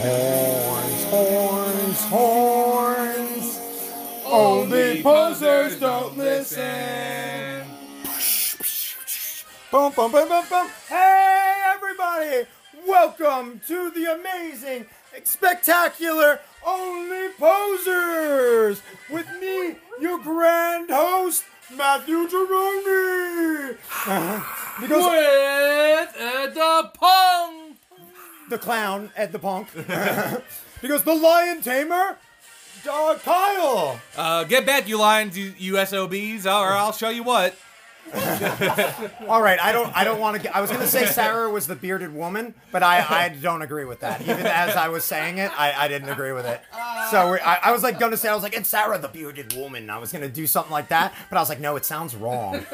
Horns, horns, horns. Only posers don't listen. Boom, boom, boom, boom. Hey, everybody! Welcome to the amazing, spectacular Only Posers with me, your grand host, Matthew Jerome. because With Ed the Punk. the clown, Ed the Punk. because the lion tamer, Dog Kyle. Uh, get back, you lions, you, you SOBs, or I'll show you what. All right, I don't. I don't want to. get I was going to say Sarah was the bearded woman, but I, I don't agree with that. Even as I was saying it, I, I didn't agree with it. So we- I, I was like going to say, I was like, it's Sarah the bearded woman. I was going to do something like that, but I was like, no, it sounds wrong.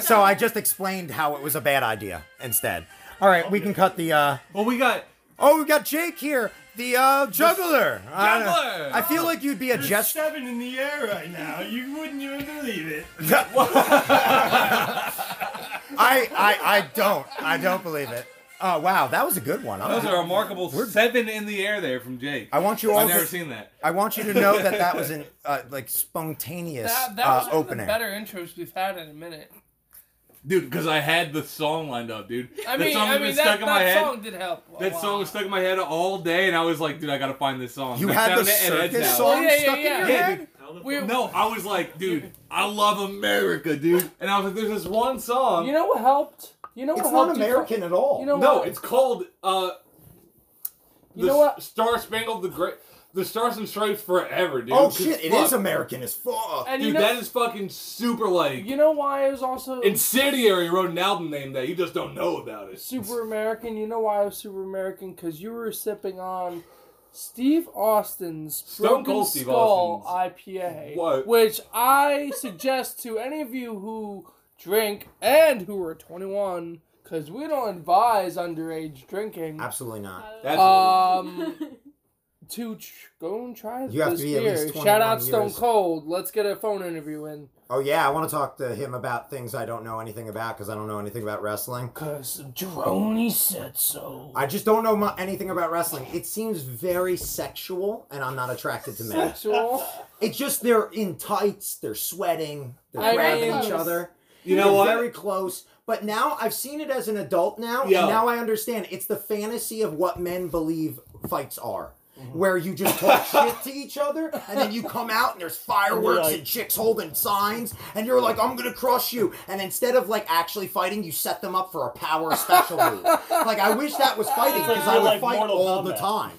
So I just explained how it was a bad idea instead. All right, we can cut the. uh Well, we got. Oh, we got Jake here, the uh juggler. I- Juggler! I, feel like you'd be a There's jest. seven in the air right now. You wouldn't even believe it. I, I, I don't. I don't believe it. Oh wow, that was a good one. That was a remarkable seven in the air there from Jake. I want you all I've never to- seen that. I want you to know that that was an uh, like spontaneous That, that uh, was one of the better intros we've had in a minute. Dude, because I had the song lined up, dude. I that mean, song I mean been that, stuck in my that head. song did help. a That lot. song was stuck in my head all day, and I was like, dude, I gotta find this song. You I had the it at Ed's circus song Oh, yeah, yeah, stuck in yeah. your Yeah, head. dude. We, No, I was like, dude, I love America, dude. And I was like, there's this one song. You know what helped? You know what It's helped? not you American at all. You know no, what? it's called uh, You know what? Star Spangled the Great, the Stars and Stripes Forever, dude. Oh shit, it fuck, is American as fuck. And Dude, you know, that is fucking super like. you know why it was also Incendiary wrote an album named that. You just don't know about it. super American? You know why it was super American? Because you were sipping on Steve Austin's Stone Broken Cold Steve Skull Austin's. IPA, What? which I suggest to any of you who drink and who are 21, because we don't advise underage drinking. Absolutely not. That's Um, to tr- go and try You have this to be at beer. least 21 Shout out Stone years. Cold. Let's get a phone interview in. Oh yeah, I want to talk to him about things I don't know anything about because I don't know anything about wrestling. Cause Droney said so. I just don't know mu- anything about wrestling. It seems very sexual, and I'm not attracted to men. Sexual. It's just they're in tights, they're sweating, they're I grabbing mean- each other. You know They're what? Very close. But now I've seen it as an adult now, Yeah. and now I understand. It's the fantasy of what men believe fights are. Mm-hmm. Where you just talk shit to each other, and then you come out and there's fireworks like- and chicks holding signs, and you're like, "I'm gonna crush you." And instead of like actually fighting, you set them up for a power special move. Like I wish that was fighting like because I would life fight Mortal all the time.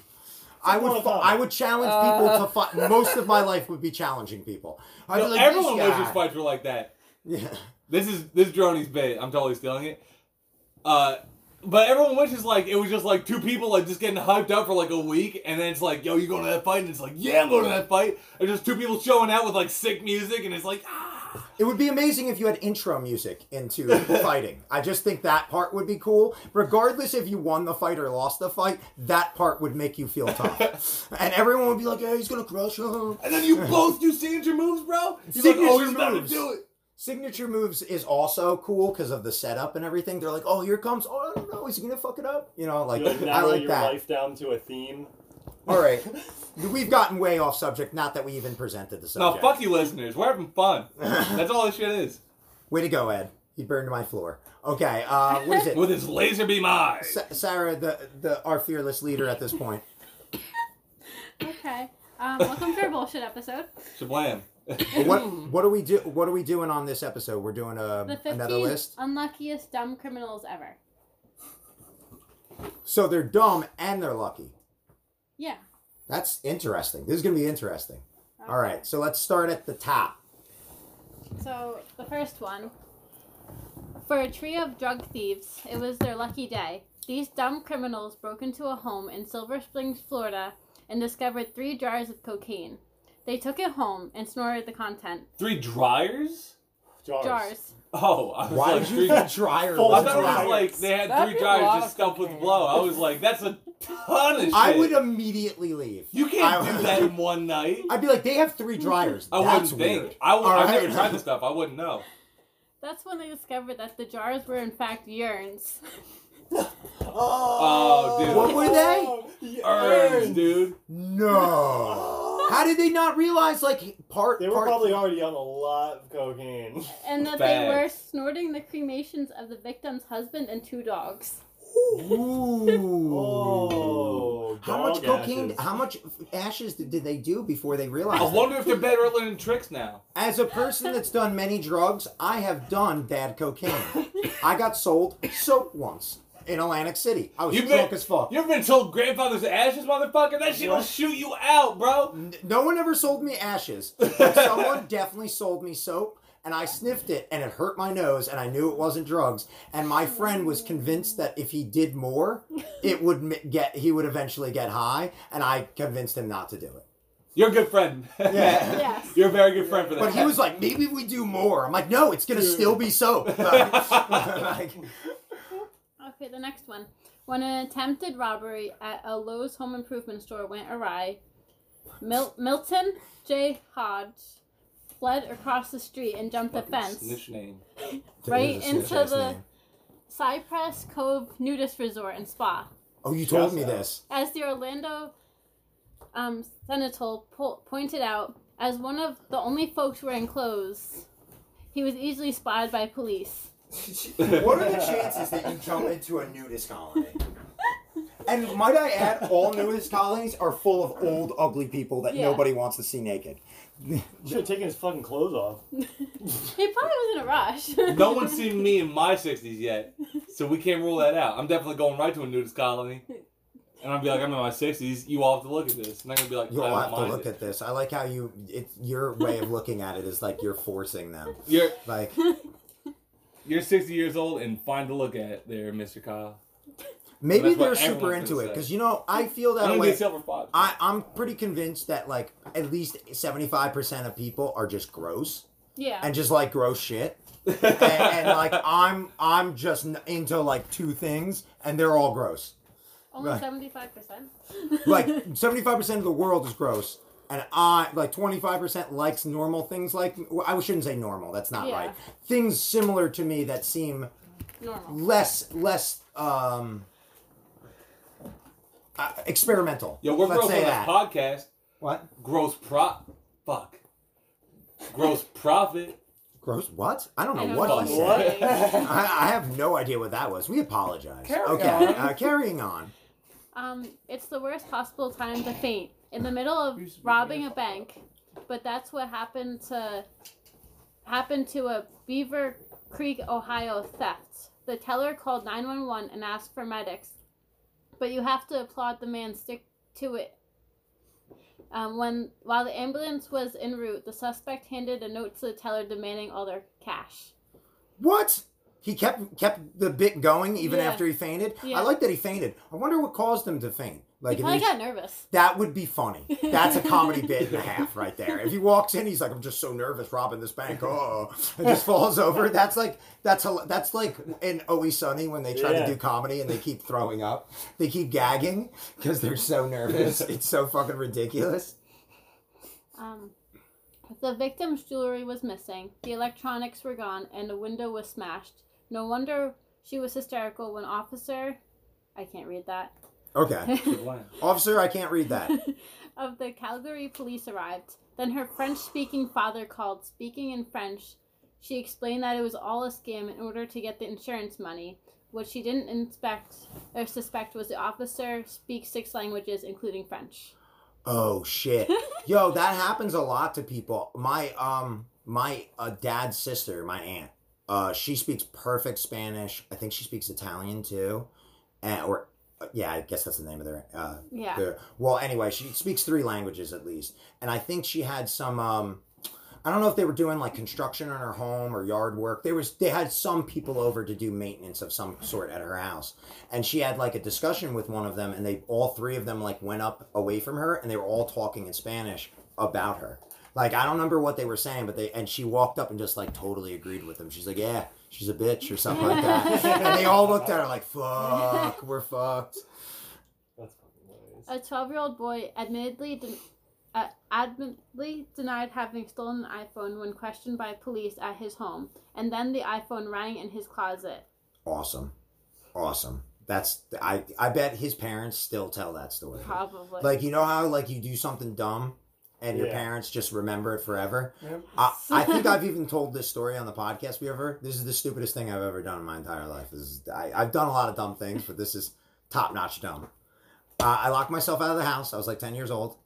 I would, Kombat. I would challenge people to fight. Most of my life would be challenging people. I'd No, be like, everyone wishes fights were like that. Yeah. This is this Droney's bit. I'm totally stealing it. Uh, but everyone wishes like it was just like two people like just getting hyped up for like a week, and then it's like, yo, you going to that fight? And it's like, yeah, I'm going to that fight. And just two people showing out with like sick music, and it's like, ah. It would be amazing if you had intro music into fighting. I just think that part would be cool. Regardless if you won the fight or lost the fight, that part would make you feel tough. and everyone would be like, "Yeah, he's gonna crush him." And then you both do signature moves, bro. You're like, Signature oh, he's about to moves. do it. Signature moves is also cool because of the setup and everything. They're like, "Oh, here comes. Oh, I don't know. Is he gonna fuck it up?" You know, like You like I narrow like your that. life down to a theme. All right, we've gotten way off subject. Not that we even presented the subject. No, fuck you, listeners. We're having fun. That's all this shit is. Way to go, Ed. He burned my floor. Okay, uh, what is it? With his laser beam eyes. Sa- Sarah, the the our fearless leader at this point. Okay. Um, welcome to our bullshit episode. Shablam. What what are we do? What are we doing on this episode? We're doing a The 15 another list. unluckiest dumb criminals ever. So they're dumb and they're lucky. Yeah. That's interesting. This is gonna be interesting. Okay. All right, so let's start at the top. So the first one. For a trio of drug thieves, it was their lucky day. These dumb criminals broke into a home in Silver Springs, Florida, and discovered three jars of cocaine. They took it home and snorted the content. Three dryers? Jars. Jars. Oh, I was Why like, did you three. think dryer Full I was thought it was like they had That'd three be a lot just of stuffed with cocaine. blow. I was like, that's a ton of shit. I would immediately leave. You can't I- do that in one night. I'd be like, they have three dryers. I That's wouldn't weird. think. I w- All I've right. never tried the stuff. I wouldn't know. That's when they discovered that the jars were in fact urns. Oh, oh, dude. What were they? Urns, dude. No. How did they not realize like part? They were part- probably already on a lot of cocaine. And that they were snorting the cremations of the victim's husband and two dogs. Ooh. Oh, How much cocaine? ashes. How much ashes did, did they do before they realized? I it? wonder if they're better at learning tricks now. As a person that's done many drugs, I have done bad cocaine. I got sold soap once in Atlantic City. I was You've drunk been, as fuck. you ever been told grandfather's ashes, motherfucker? That shit will shoot you out, bro. N- No one ever sold me ashes, but someone definitely sold me soap. And I sniffed it, and it hurt my nose, and I knew it wasn't drugs. And my friend was convinced that if he did more, it would m- get he would eventually get high. And I convinced him not to do it. You're a good friend. Yeah. Yes. You're a very good friend for that. But he was like, maybe we do more. I'm like, no, it's gonna still be soap. Like, Okay, the next one. When an attempted robbery at a Lowe's home improvement store went awry, Mil- Milton J. Hodge fled across the street and jumped a fence Snitch name. right It was a into the name. Cypress Cove Nudist Resort and Spa. Oh, you told me this. As the Orlando um, Sentinel po- pointed out, as one of the only folks wearing clothes, he was easily spotted by police. What are the chances that you jump into a nudist colony? And might I add, all nudist colonies are full of old, ugly people that Yeah. nobody wants to see naked. Should have taken his fucking clothes off. He probably was in a rush. No one's seen me in my 60s yet, so we can't rule that out. I'm definitely going right to a nudist colony. And I'll be like, I'm in my 60s. You all have to look at this. And I'm going to be like, You'll I don't have to mind look it. at this. I like how you, it's your way of looking at it is like you're forcing them. You're, Like, you're 60 years old and fine to look at there, Mr. Kyle. maybe they're super into it because you know I feel that going to be a way. I, I'm pretty convinced that like at least 75% of people are just gross yeah. and just like gross shit. and, and like I'm I'm just into like two things and they're all gross. Only seventy-five percent. Like 75% of the world is gross and I like 25% likes normal things like I shouldn't say normal, that's not Yeah. right. Things similar to me that seem Normal. less less um uh, experimental. Yo, we're Let's gross say on that. this podcast. What? Gross prop. Fuck. Gross profit. Gross what? I don't know I what know he said. he said. I, I have no idea what that was. We apologize. Carry okay, on. Uh, carrying on. Um, it's the worst possible time to faint in the middle of robbing a bank, but that's what happened to happened to a Beaver Creek, Ohio theft. The teller called 911 and asked for medics, but you have to applaud the man stick to it. Um, when while the ambulance was en route, the suspect handed a note to the teller demanding all their cash. What? He kept kept the bit going even Yeah. after he fainted. Yeah. I like that he fainted. I wonder what caused him to faint. Like he if probably he's- got nervous. that would be funny. That's a comedy bit and a half right there. If he walks in, he's like, "I'm just so nervous robbing this bank," oh, and just falls over. That's like that's hila- that's like in Always Sunny when they try Yeah. to do comedy and they keep throwing up, they keep gagging because they're so nervous. It's so fucking ridiculous. Um, the victim's jewelry was missing, the electronics were gone, and a window was smashed. No wonder she was hysterical when officer, I can't read that, Okay, officer, I can't read that. of the Calgary police arrived. Then her French-speaking father called. Speaking in French, she explained that it was all a scam in order to get the insurance money. What she didn't inspect or suspect was the officer speaks six languages, including French. Oh shit. Yo, that happens a lot to people. My um my uh, dad's sister, my aunt, uh she speaks perfect Spanish. I think she speaks Italian too. And or yeah, I guess that's the name of their uh Yeah. their- well, anyway, she speaks three languages at least. And I think she had some um I don't know if they were doing like construction on her home or yard work. There was they had some people over to do maintenance of some sort at her house. And she had like a discussion with one of them and they all three of them like went up away from her and they were all talking in Spanish about her. Like I don't remember what they were saying, but they and she walked up and just like totally agreed with them. She's like, "Yeah, she's a bitch" or something like that. and they all looked at her like, "Fuck, we're fucked." That's fucking hilarious. A 12 year old boy admittedly, den- uh, admittedly denied having stolen an iPhone when questioned by police at his home, and then the iPhone rang in his closet. Awesome, awesome. That's I I bet his parents still tell that story. Probably. Like you know how like you do something dumb and your Yeah. parents just remember it forever. Yep. I, I think I've even told this story on the podcast we ever. This is the stupidest thing I've ever done in my entire life. This is I, I've done a lot of dumb things, but this is top notch dumb. Uh, I locked myself out of the house. I was like ten years old,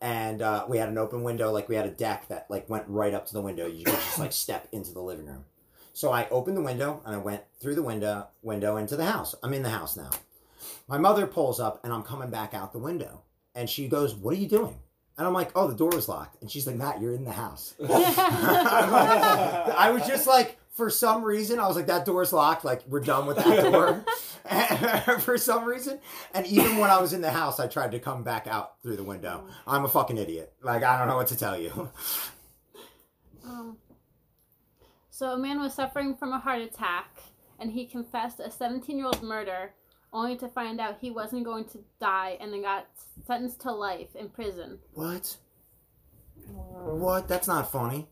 and uh, we had an open window. Like we had a deck that like went right up to the window. You could just like step into the living room. So I opened the window and I went through the window window into the house. I'm in the house now. My mother pulls up and I'm coming back out the window, and she goes, "What are you doing?" And I'm like, "Oh, the door is locked." And she's like, "Matt, you're in the house." I was just like, for some reason, I was like, that door's locked. Like, we're done with that door. for some reason. And even when I was in the house, I tried to come back out through the window. I'm a fucking idiot. Like, I don't know what to tell you. Um, so a man was suffering from a heart attack, and he confessed a 17-year-old murder, only to find out he wasn't going to die, and then got sentenced to life in prison. What? What? That's not funny.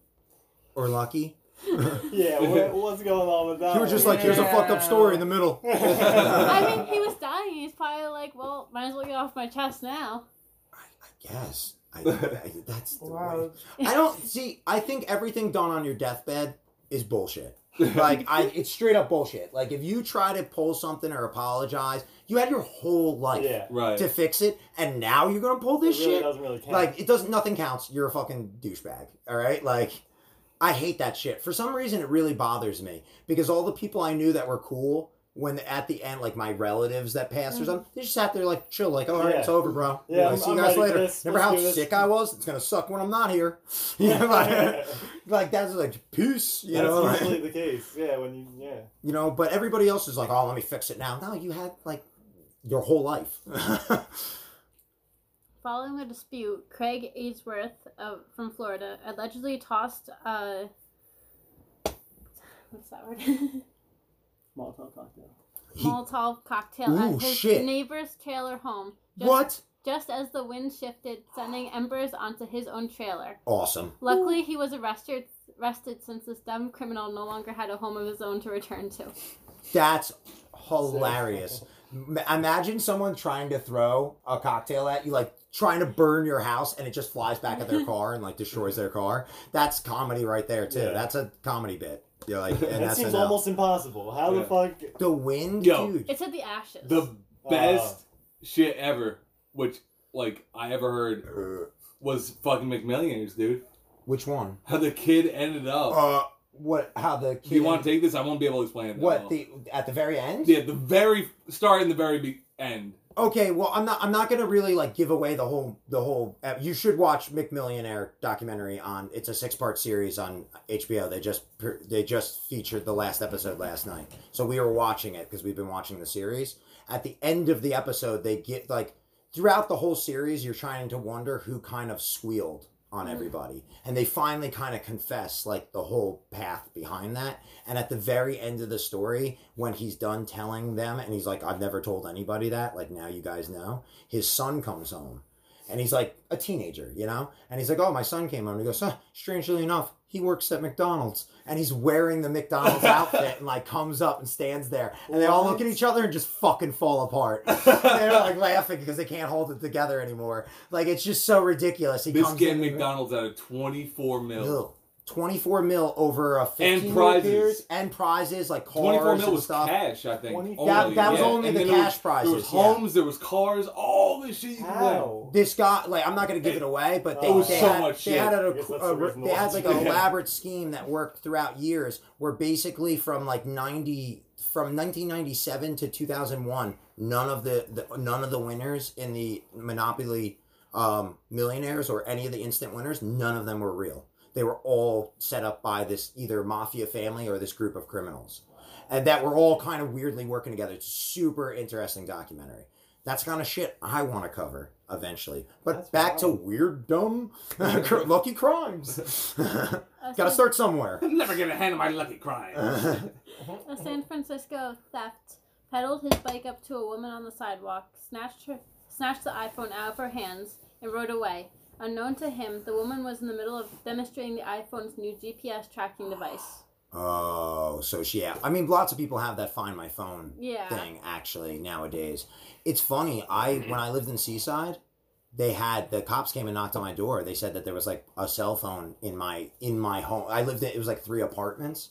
Or lucky. Yeah, what, what's going on with that? You were just like, here's a fucked up story in the middle. I mean, he was dying. He's probably like, well, might as well get off my chest now. Yes. I, guess. I- that's the way. Wow. I don't see. I think everything done on your deathbed is bullshit. Like I, it's straight up bullshit. Like if you try to pull something or apologize, you had your whole life Yeah. Right. to fix it, and now you're gonna pull It this really shit. doesn't really count. Like it doesn't. Nothing counts. You're a fucking douchebag. All right. Like I hate that shit. For some reason, it really bothers me because all the people I knew that were cool. When at the end, like my relatives that passed or something, they just sat there like chill, like, all right, Mm. Yeah. it's over, bro. Yeah, You know, I'm- see I'm you guys later. this. Remember Let's how do this. sick I was? It's gonna suck when I'm not here. You know, like, like that's like peace. You That's know, like- usually the case. Yeah, when you yeah. you know. But everybody else is like, oh, let me fix it now. No, you had like your whole life. Following the dispute, Craig Aidsworth of, from Florida allegedly tossed a. What's that word? Molotov cocktail. He- Molotov cocktail Ooh, at his shit. neighbor's trailer home. Just, what? Just as the wind shifted, sending embers onto his own trailer. Awesome. Luckily, he was arrested. Arrested since this dumb criminal no longer had a home of his own to return to. That's hilarious. Imagine someone trying to throw a cocktail at you, like trying to burn your house, and it just flies back at their car and like destroys their car. That's comedy right there too. Yeah. That's a comedy bit. You're like, and That that's seems enough. almost impossible. How Yeah. the fuck? the wind, Yo. dude. It's at the ashes. The best shit ever, which like I ever heard, Uh, was fucking McMillionaires, dude. which one? How the kid ended up. Uh, what? How the kid? Do you want to take this? I won't be able to explain it. that what well. the at the very end? Yeah, the very start and the very be- end. Okay, well, I'm not. I'm not gonna really like give away the whole. The whole. Uh, you should watch McMillionaire documentary on. It's a six part series on HBO. They just they just featured the last episode last night. So we were watching it because we've been watching the series. At the end of the episode, they get like throughout the whole series, you're trying to wonder who kind of squealed on mm-hmm. everybody, and they finally kind of confess like the whole path behind that. And at the very end of the story, when he's done telling them, and he's like, I've never told anybody that, like, now you guys know, his son comes home. And he's like a teenager, you know? And he's like, Oh, my son came home. And he goes, huh, Strangely enough, he works at McDonald's. And he's wearing the McDonald's outfit and like comes up and stands there. And they all look at each other and just fucking fall apart. They're like laughing because they can't hold it together anymore. Like, it's just so ridiculous. He This comes getting in. McDonald's out of 24 mil. Ugh. 24 mil over a 15 And prizes. years and prizes like cars 24 mil and was stuff. cash, I think. 20 That- that was only And the cash was, There was prizes, yeah. homes, there was cars, all this shit you could win. This guy, like, I'm not gonna give it away, but they, It they so had, they had a, I guess a- they had like an elaborate scheme that worked throughout years, where basically from like 90 from 1997 to 2001, none of the, the none of the winners in the Monopoly um, millionaires or any of the instant winners, none of them were real. They were all set up by this either mafia family or this group of criminals, and that were all kind of weirdly working together. It's a super interesting documentary. That's kind of shit I want to cover eventually. But That's back to weird, dumb, lucky crimes. Gotta start somewhere. I'm never gonna handle my lucky crime. A San Francisco theft pedaled his bike up to a woman on the sidewalk, snatched her, snatched the iPhone out of her hands, and rode away. Unknown to him, the woman was in the middle of demonstrating the iPhone's new GPS tracking device. Oh, so she. Yeah, I mean, lots of people have that Find My Phone Yeah. thing actually nowadays. It's funny. I when I lived in Seaside, they had the cops came and knocked on my door. They said that there was like a cell phone in my in my home. I lived in it was like three apartments,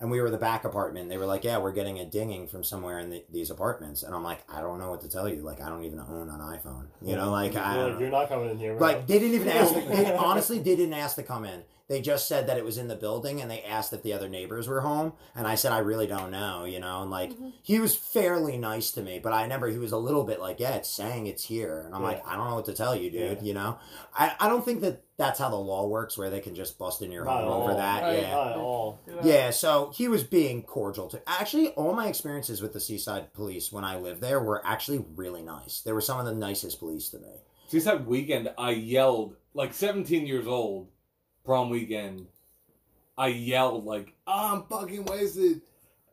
and we were the back apartment. They were like, "Yeah, we're getting a dinging from somewhere in the, these apartments," and I'm like, "I don't know what to tell you. Like, I don't even own an iPhone. You know, like I." You're, like, you're not coming in here. bro. Like they didn't even ask. They, honestly, they didn't ask to come in. They just said that it was in the building, and they asked if the other neighbors were home. And I said I really don't know, you know. And like mm-hmm. he was fairly nice to me, but I remember he was a little bit like, "Yeah, it's saying it's here," and I'm like, "I don't know what to tell you, dude." Yeah. You know, I I don't think that that's how the law works, where they can just bust in your Not home at over all. that. Right. Yeah. not at all. Yeah, so he was being cordial to. Actually, all my experiences with the Seaside Police when I lived there were actually really nice. They were some of the nicest police to me. Seaside weekend, I yelled like 17 years old, prom weekend. I yelled like I'm fucking wasted,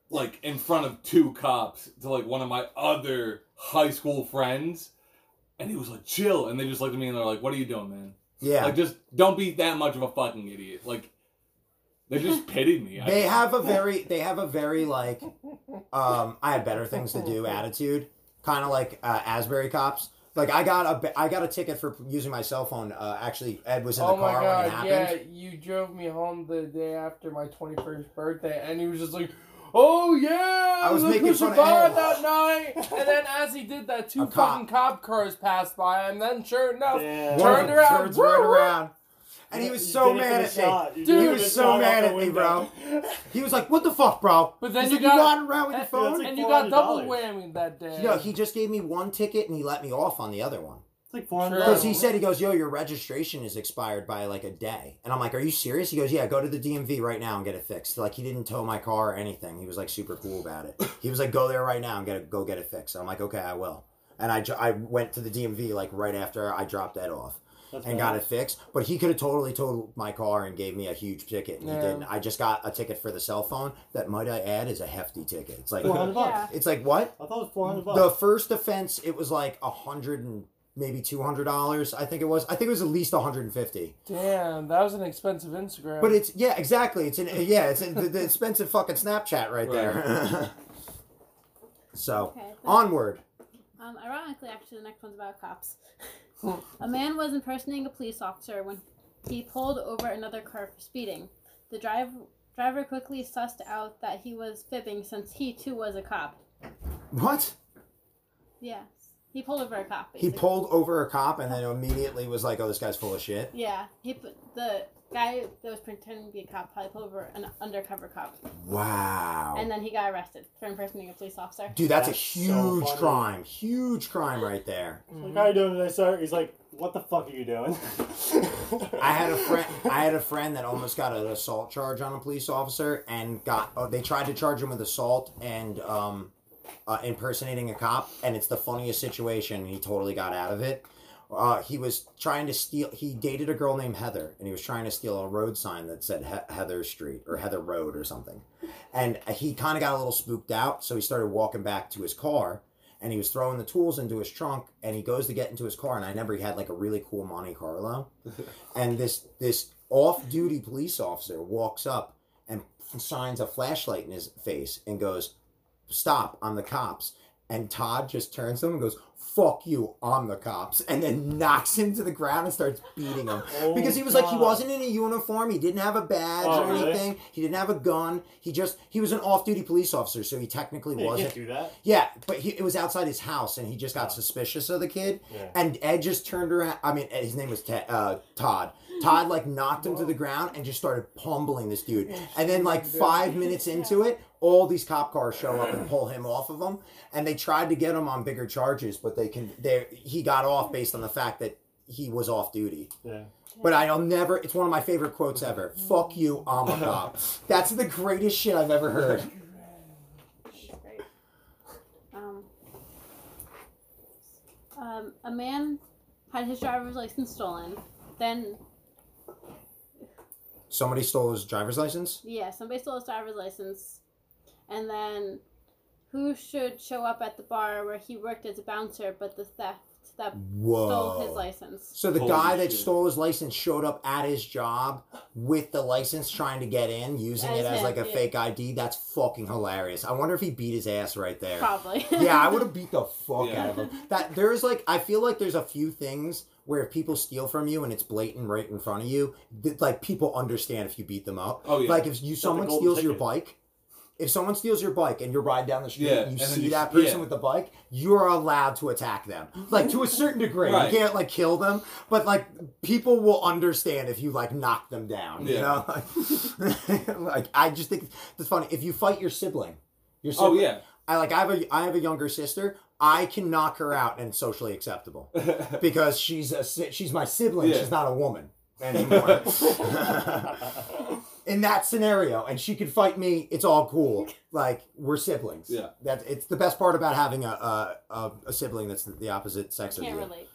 like in front of two cops to like one of my other high school friends, and he was like chill, and they just looked at me and they're like, "What are you doing, man? Yeah, Like just don't be that much of a fucking idiot." Like they just pitied me. I- they have a very they have a very like um i had better things to do attitude kind of like uh, asbury cops like i got a ba- i got a ticket for using my cell phone uh, actually ed was in the Oh my car when it god, happened yeah, you drove me home the day after my 21st birthday, and he was just like, oh yeah, I was look making who fun of Ed." that night. And then as he did that, two A fucking cop cars passed by, and then sure enough, Damn. Turned around, turns right woo, woo. around and he was so did it for mad the at me. You Dude, he was so mad at me, bro. he was like what the fuck bro But then He's you like, got- riding around with your and, phone like and you got double whammy that day. yeah he just gave me one ticket and he let me off on the other one It's like four hundred Because he said, he goes, yo, your registration is expired by like a day. And I'm like, are you serious? He goes, yeah, go to the DMV right now and get it fixed. Like, he didn't tow my car or anything. He was like super cool about it. He was like, go there right now and get it, go get it fixed. And I'm like, okay, I will. And I, I went to the DMV like right after I dropped that off That's and bad. got it fixed. But he could have totally totaled my car and gave me a huge ticket. And Yeah. he didn't. I just got a ticket for the cell phone that, might I add, is a hefty ticket. It's like, Four hundred bucks. Yeah. it's like what? I thought it was four hundred bucks. The first offense, it was like a hundred and maybe two hundred dollars. I think it was. I think it was at least one hundred and fifty. Damn, that was an expensive Instagram. But it's yeah, exactly. It's an yeah, it's in the, the expensive fucking Snapchat right there. so Okay. onward. Um, ironically, actually, the next one's about cops. a man was impersonating a police officer when he pulled over another car for speeding. The drive, driver quickly sussed out that he was fibbing since he too was a cop. What? Yes. He pulled over a cop. He pulled over a cop and then immediately was like, "Oh, this guy's full of shit." Yeah. He put the guy that was pretending to be a cop probably pulled over an undercover cop, Wow. and then he got arrested for impersonating a police officer. Dude, that's, That's a huge funny. crime. Huge crime right there. Like, how you doing today, sir? He's like, what the fuck are you doing? I had a friend. I had a friend that almost got an assault charge on a police officer, and got. Oh, they tried to charge him with assault and um, uh, impersonating a cop, and it's the funniest situation. He totally got out of it. Uh, he was trying to steal. He dated a girl named Heather, and he was trying to steal a road sign that said he- Heather Street or Heather Road or something. And he kind of got a little spooked out, so he started walking back to his car. And he was throwing the tools into his trunk, and he goes to get into his car, and I remember he had like a really cool Monte Carlo, and this this off-duty police officer walks up and shines a flashlight in his face and goes, "Stop! I'm the cops." And Todd just turns to him and goes, "Fuck you! I'm the cops!" And then knocks him to the ground and starts beating him Oh, because he was like he wasn't in a uniform, he didn't have a badge Oh, or really? anything, he didn't have a gun. He just he was an off-duty police officer, so he technically Yeah, wasn't. do that. Yeah, but he, it was outside his house, and he just got Oh. suspicious of the kid. Yeah. And Ed just turned around. I mean, his name was uh, Todd. Todd like knocked him to the ground and just started pummeling this dude. And then like five minutes into it, all these cop cars show up and pull him off of him. And they tried to get him on bigger charges, but they can. They he got off based on the fact that he was off duty. Yeah. But I'll never. It's one of my favorite quotes ever. Fuck you, I'm a cop. That's the greatest shit I've ever heard. Um, um, a man had his driver's license stolen. Then, Somebody stole his driver's license. yeah, somebody stole his driver's license. And then, who should show up at the bar where he worked as a bouncer, but the theft that Whoa. stole his license. So the Holy guy that shit. stole his license showed up at his job with the license trying to get in, using As it as him, like a yeah. fake ID. That's fucking hilarious. I wonder if he beat his ass right there. Probably. yeah, I would have beat the fuck Yeah. out of him. That there's like I feel like there's a few things where if people steal from you and it's blatant right in front of you, that like people understand if you beat them up. Oh, yeah. Like if you someone steals your bike, if someone steals your bike and you're riding down the street Yeah, and you and see you- that person yeah. with the bike, you're allowed to attack them. Like to a certain degree. Right. You can't like kill them, but like people will understand if you like knock them down. Yeah. You know? like I just think it's funny. If you fight your sibling, your Oh sibling, yeah. I like I have a I have a younger sister. I can knock her out and it's socially acceptable because she's a she's my sibling. Yeah. She's not a woman anymore. In that scenario, and she could fight me. It's all cool. Like we're siblings. Yeah. That it's the best part about having a a, a, a sibling that's the opposite sex of Can't you. relate.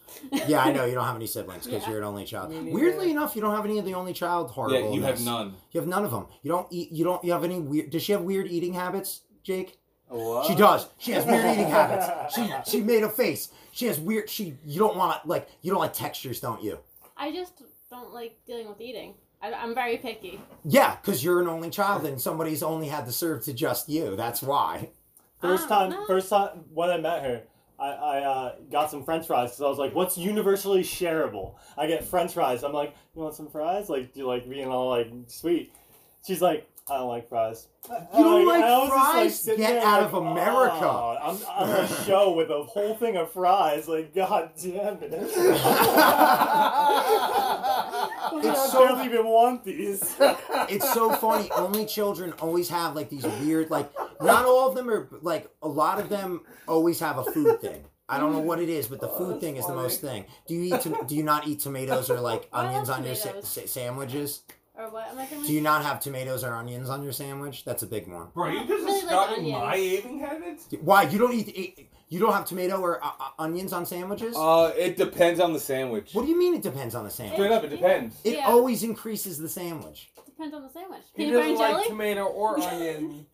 Yeah, I know you don't have any siblings because Yeah. you're an only child. Weirdly enough, you don't have any of the only child horrible. Yeah, you have none. You have none of them. You don't eat. You don't. You have any weird? Does she have weird eating habits, Jake? What? She does. She has weird eating habits. She she made a face. She has weird. She you don't want like you don't like textures, don't you? I just don't like dealing with eating. I, I'm very picky. Yeah, because you're an only child and somebody's only had to serve to just you. That's why. First Um, time, no. first time when I met her, I, I uh, got some French fries because I was like, "What's universally shareable?" I get French fries. I'm like, "You want some fries?" Like, do you like being all like sweet? She's like, "I don't like fries." You don't like I was just, fries? sitting Get there out like, of America. "Oh, I'm on a show with a whole thing of fries. Like, god damn it! It's I so- barely even want these. It's so funny. Only children always have like these weird like. Not all of them are like. A lot of them always have a food thing. I don't know what it is, but the food thing is the most thing. Do you eat? To, do you not eat tomatoes or like onions on your sa- sa- sandwiches? Or what am I saying? Do you not have tomatoes or onions on your sandwich? That's a big one. Bro, you just really like describing onions. my eating habits? Why you don't eat? eat you don't have tomato or uh, uh, onions on sandwiches? Uh, it depends on the sandwich. what do you mean? It depends on the sandwich. Straight up, it depends. It Yeah. always increases the sandwich. It depends on the sandwich. He Peanut butter doesn't like tomato or onion.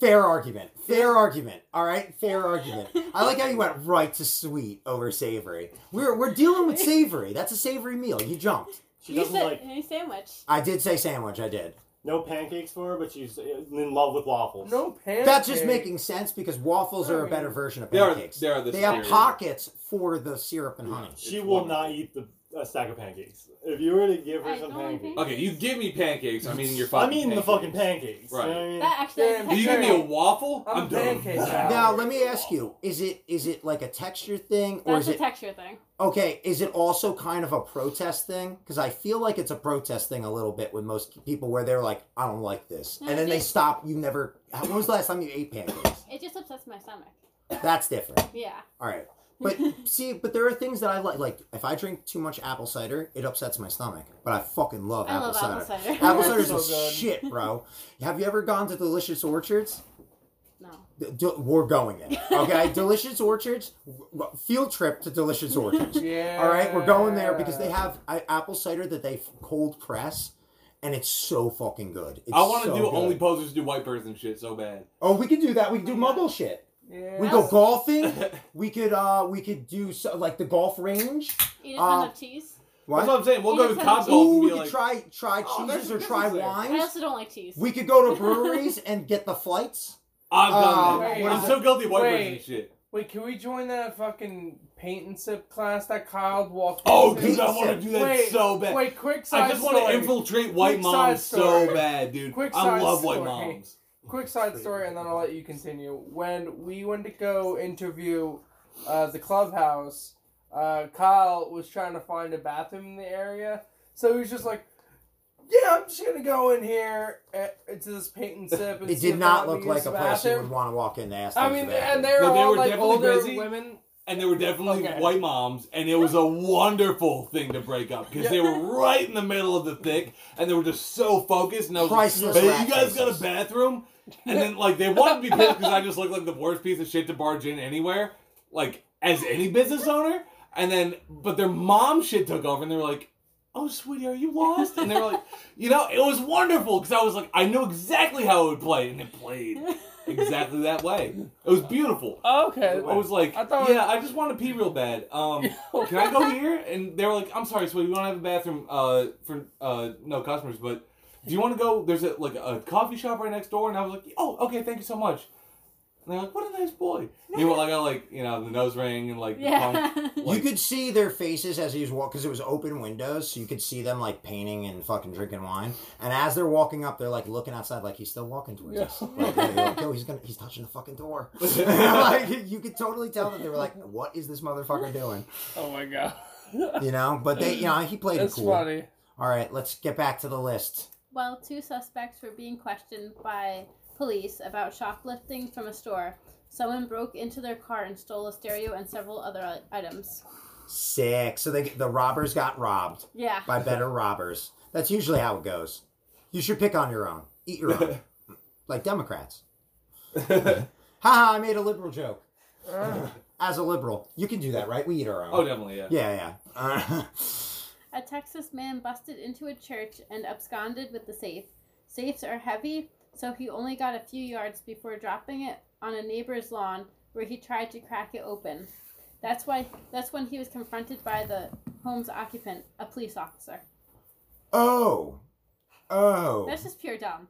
Fair argument. Fair argument. All right. Fair argument. I like how you went right to sweet over savory. We're we're dealing with savory. That's a savory meal. You jumped. She you doesn't said like any sandwich. I did say sandwich. I did. no pancakes for her, but she's in love with waffles. No pancake. That's just making sense because waffles are a better version of They are, pancakes. they are the They have superior. pockets for the syrup and honey. She It's will wonderful. not eat the a stack of pancakes. If you were to give her I some don't like pancakes, Okay, you give me pancakes, I'm eating your fucking. I fucking mean the fucking pancakes. Right. You know what I mean? That actually Damn, Do you give me a waffle? I'm I'm done. pancake guy. Now let me ask you: Is it is it like a texture thing, or That's is a it texture thing. okay? Is it also kind of a protest thing? Because I feel like it's a protest thing a little bit with most people, where they're like, "I don't like this," No, and then they it's- stop. You never. When was the last time you ate pancakes? It just upsets my stomach. That's different. Yeah. All right. But see, but there are things that I like. Like if I drink too much apple cider, it upsets my stomach. But I fucking love I apple love cider. apple cider. Apple cider's So good. shit, bro. Have you ever gone to Delicious Orchards? No. D- d- we're going in. Okay, Delicious Orchards. w- Field trip to Delicious Orchards. Yeah. All right, we're going there because they have uh, apple cider that they f- cold press, and it's so fucking good. It's I want to so do good. only posers do white person shit so bad. Oh, we can do that. We could do muggle shit. Yeah. We go golfing. We could uh we could do so, like the golf range. Eat a ton Uh, of cheese. What? That's what I'm saying. We'll You go to just Top Golf Ooh, and we be could like, try try Oh, cheeses some or try difference there. I wines. also don't like cheese. We could go to breweries and get the flights. I've done Uh, that. what I'm so guilty of white Wait. person shit. Wait, can we join that fucking paint and sip class that Kyle walked Oh, into? dude, I want to do that Wait, so bad. Wait, quick side I just want to infiltrate white Quick moms so bad, dude. Quick I side love white moms. Quick side story, and then I'll let you continue. When we went to go interview uh, the clubhouse, uh, Kyle was trying to find a bathroom in the area, so he was just like, "Yeah, I'm just gonna go in here uh, into this paint and sip." And It see did if not look let like use a the place you bathroom." would want to walk in to ask. I them mean, for and they're No, they all were like definitely older busy. women. And they were definitely Okay. white moms, and it was a wonderful thing to break up because they were right in the middle of the thick, and they were just so focused. And I was Priceless like, "Hey, rat you guys got a bathroom?" And then like they wanted to be pissed because I just looked like the worst piece of shit to barge in anywhere, like as any business owner. And then, but their mom shit took over, and they were like, "Oh, sweetie, are you lost?" And they were like, "You know, it was wonderful because I was like, I knew exactly how it would play, and it played." exactly that way. It was beautiful. Oh, okay. I was like, I thought- yeah, I just want to pee real bad. Um, can I go here? And they were like, I'm sorry, sweetie, we don't have a bathroom uh, for uh, no customers, but do you want to go? There's a, like a coffee shop right next door. And I was like, oh, okay, thank you so much. And they're like, what a nice boy. You Meanwhile, I got like, you know, the nose ring and like the Yeah. punk. You could see their faces as he was walking because it was open windows, so you could see them like painting and fucking drinking wine. And as they're walking up, they're like looking outside, like he's still walking towards us. Like, yeah, you're like, yo, he's gonna, he's touching the fucking door. like you could totally tell that they were like, what is this motherfucker doing? Oh my god. You know, but they, you know, he played it That's cool. funny. All right, let's get back to the list. While two suspects were being questioned by police about shoplifting from a store, someone broke into their car and stole a stereo and several other items. Sick. So they, the robbers got robbed Yeah. by better robbers. That's usually how it goes. You should pick on your own. Eat your own. like Democrats. Haha, I made a liberal joke. Uh. As a liberal, you can do that, right? We eat our own. oh, definitely, yeah. yeah, yeah. A Texas man busted into a church and absconded with the safe. Safes are heavy, so he only got a few yards before dropping it on a neighbor's lawn where he tried to crack it open. That's why that's when he was confronted by the home's occupant, a police officer. oh. Oh. That's just pure dumb.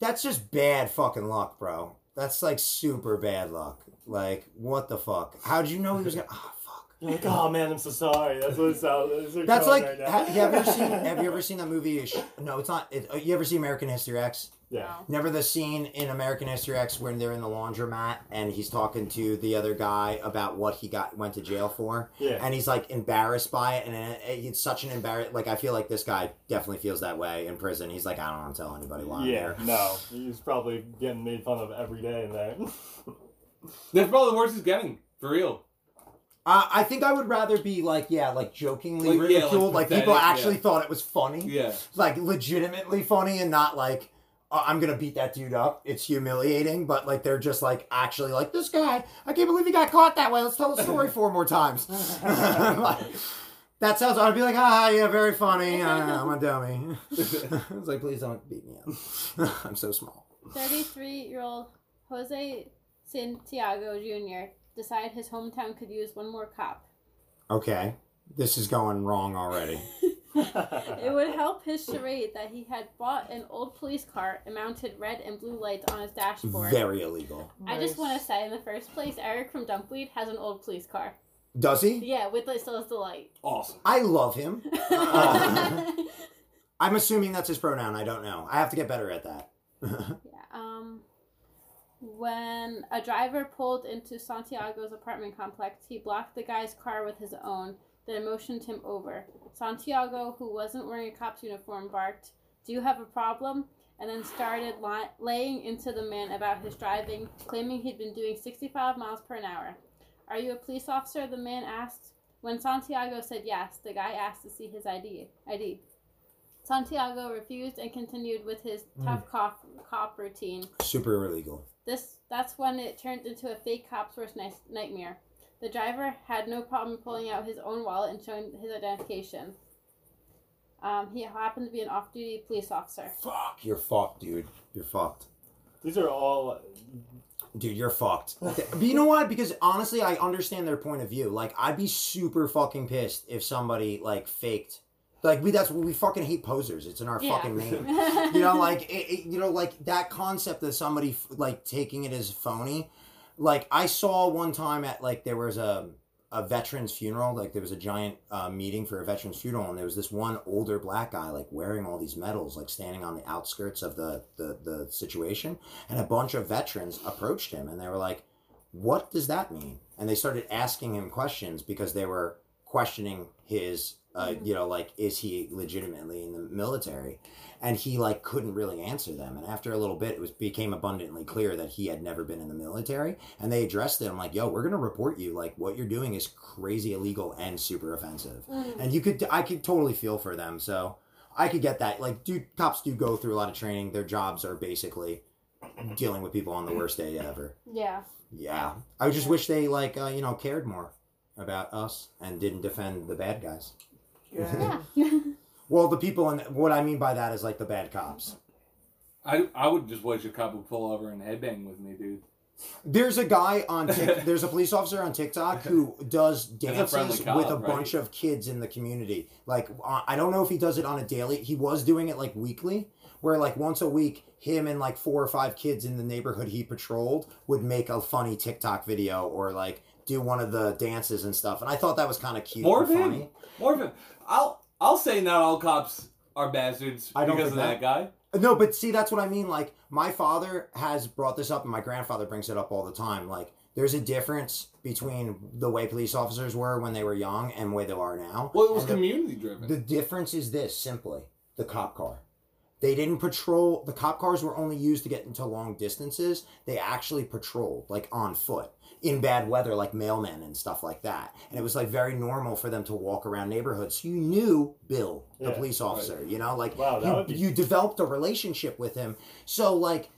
That's just bad fucking luck, bro. That's like super bad luck. Like, what the fuck? How'd you know he was gonna. Oh. You're like, oh man, I'm so sorry. That's what it sounds. That's, what That's like. right now. ha- you ever seen? Have you ever seen that movie? No, it's not. It, uh, you ever see American History X? yeah. Never the scene in American History X when they're in the laundromat and he's talking to the other guy about what he got went to jail for, Yeah. and he's like embarrassed by it, and it, it's such an embarrass. Like I feel like this guy definitely feels that way in prison. He's like, I don't want to tell anybody why Yeah, here. no. He's probably getting made fun of every day in there. That's probably the worst he's getting, for real. Uh, I think I would rather be like, yeah, like jokingly Like, yeah, like ridiculed, like, people actually yeah. thought it was funny, Yeah. like legitimately funny, and not like. "Oh, I'm gonna beat that dude up. It's humiliating, but like they're just like actually like this guy. I can't believe he got caught that way. Let's tell the story four more times. Like, that sounds. I'd be like, ah, yeah, very funny. Uh, I'm a dummy. I was like, please don't beat me up. I'm so small. 33 year old Jose Santiago Jr. decided his hometown could use one more cop. Okay, this is going wrong already. It would help his charade that he had bought an old police car and mounted red and blue lights on his dashboard. Very illegal. I just want to say, in the first place, Eric from Dumpweed has an old police car. Does he? Yeah, with like, still has the light. Awesome. I love him. Uh, I'm assuming that's his pronoun. I don't know. I have to get better at that. Yeah, um, when a driver pulled into Santiago's apartment complex, he blocked the guy's car with his own, then motioned him over. Santiago, who wasn't wearing a cop's uniform, barked, Do you have a problem? and then started li- laying into the man about his driving, claiming he'd been doing 65 miles per hour. Are you a police officer? The man asked. When Santiago said yes, the guy asked to see his ID. ID. Santiago refused and continued with his hmm. tough cop, cop routine. Super illegal. This that's when it turned into a fake cop's worst night- nightmare. The driver had no problem pulling out his own wallet and showing his identification. Um, he happened to be an off-duty police officer. Fuck, you're fucked, dude. You're fucked. These are all. Dude, you're fucked. but you know what? Because honestly, I understand their point of view. Like, I'd be super fucking pissed if somebody like faked. Like we, that's we fucking hate posers. It's in our Yeah. fucking name. you know, like it, it- you know, like that concept of somebody f- like taking it as phony. Like I saw one time at like there was a a veteran's funeral. Like there was a giant uh, meeting for a veteran's funeral, and there was this one older black guy like wearing all these medals, like standing on the outskirts of the the the situation, and a bunch of veterans approached him, and they were like, "What does that mean?" And they started asking him questions because they were questioning his. Uh, you know, like, is he legitimately in the military? and he like couldn't really answer them. And after a little bit it was became abundantly clear that he had never been in the military. And they addressed him like yo we're gonna report you. Like what you're doing is crazy illegal and super offensive. And you could i could totally feel for them. So i could get that. Like dude cops do go through a lot of training. Their jobs are basically dealing with people on the worst day ever. Yeah. yeah. I just wish they like uh, you know cared more about us and didn't defend the bad guys Yeah. Yeah. well the people and what i mean by that is like the bad cops I, I would just wish a cop would pull over and headbang with me, dude. There's a guy on Tik there's a police officer on TikTok who does a dances cop, with a right? bunch of kids in the community. Like I don't know if he does it on a daily. He was doing it like weekly, where like once a week, him and like four or five kids in the neighborhood he patrolled would make a funny TikTok video or like do one of the dances and stuff. And I thought that was kind of cute More and of him. funny. More of him. I'll I'll say not all cops are bastards I don't because of think that guy. No, but see, that's what I mean. Like, my father has brought this up, and my grandfather brings it up all the time. Like, there's a difference between the way police officers were when they were young and the way they are now. Well, it was And the- community driven. The difference is this simply the cop car. They didn't patrol, the cop cars were only used to get into long distances. They actually patrolled, like on foot, in bad weather, like mailmen and stuff like that. And it was like very normal for them to walk around neighborhoods. You knew Bill, the Yeah, police officer, you know, like Wow, you, be- you developed a relationship with him. So, like,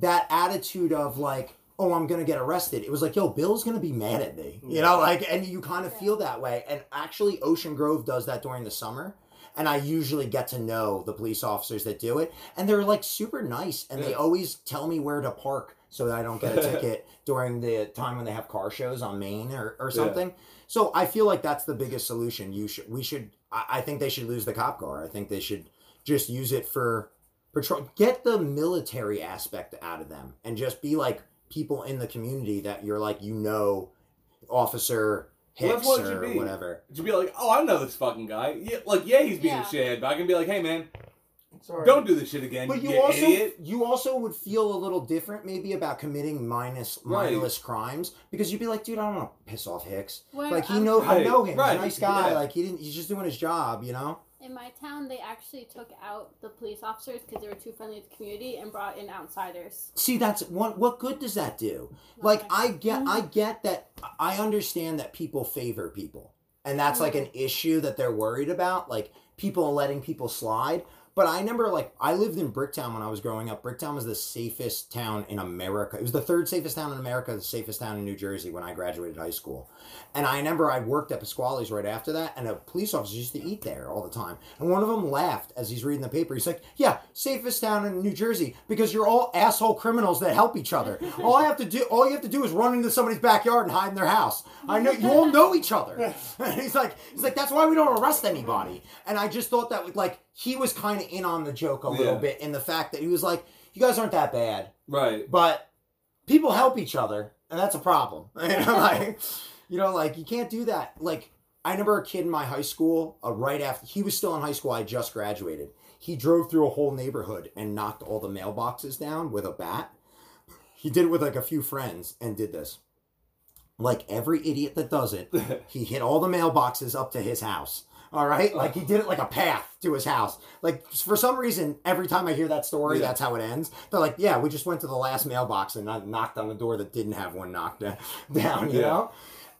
that attitude of like, oh, I'm gonna get arrested. It was like, yo, Bill's gonna be mad at me, you know, like, and you kind of feel that way. And actually, Ocean Grove does that during the summer. And I usually get to know the police officers that do it, and they're like super nice, and they always tell me where to park so that I don't get a ticket during the time when they have car shows on Main or, or Yeah. something. So I feel like that's the biggest solution. You should, we should, I, I think they should lose the cop car. I think they should just use it for patrol. Get the military aspect out of them, and just be like people in the community that you're like, you know, Officer Hicks that's what it or should be. whatever. To be like, oh, I know this fucking guy. Yeah, like, yeah, he's being Yeah. a shithead, but I can be like, hey, man, Sorry. don't do this shit again. But you, you also idiot. you also would feel a little different maybe about committing minus Right. mindless crimes because you'd be like, dude, I don't want to piss off Hicks. Where, like he um, know I know him. He's right, a nice guy. yeah. Like he didn't. He's just doing his job. You know. In my town, they actually took out the police officers because they were too friendly to the community and brought in outsiders. See, that's one. What good does that do? Like I get, I mm-hmm. get that. I understand that people favor people, and that's like mm-hmm. an issue that they're worried about. Like people letting people slide. But I remember, like, I lived in Bricktown when I was growing up. Bricktown was the safest town in America. It was the third safest town in America, the safest town in New Jersey when I graduated high school. And I remember I worked at Pasquale's right after that, and a police officer used to eat there all the time. And one of them laughed as he's reading the paper. He's like, "Yeah, safest town in New Jersey because you're all asshole criminals that help each other. All I have to do, all you have to do, is run into somebody's backyard and hide in their house. I know you all know each other." And he's like, "He's like, that's why we don't arrest anybody." And I just thought that like he was kind of in on the joke a little Yeah. bit in the fact that he was like, "You guys aren't that bad." Right. but people help each other and that's a problem. You know like you know like you can't do that. Like i remember a kid in my high school uh, right after he was still in high school i just graduated. He drove through a whole neighborhood and knocked all the mailboxes down with a bat. He did it with like a few friends and did this. Like every idiot that does it he hit all the mailboxes up to his house all right like he did it like a path to his house like for some reason every time i hear that story Yeah. that's how it ends they're like yeah we just went to the last mailbox and knocked on the door that didn't have one knocked down you Yeah. know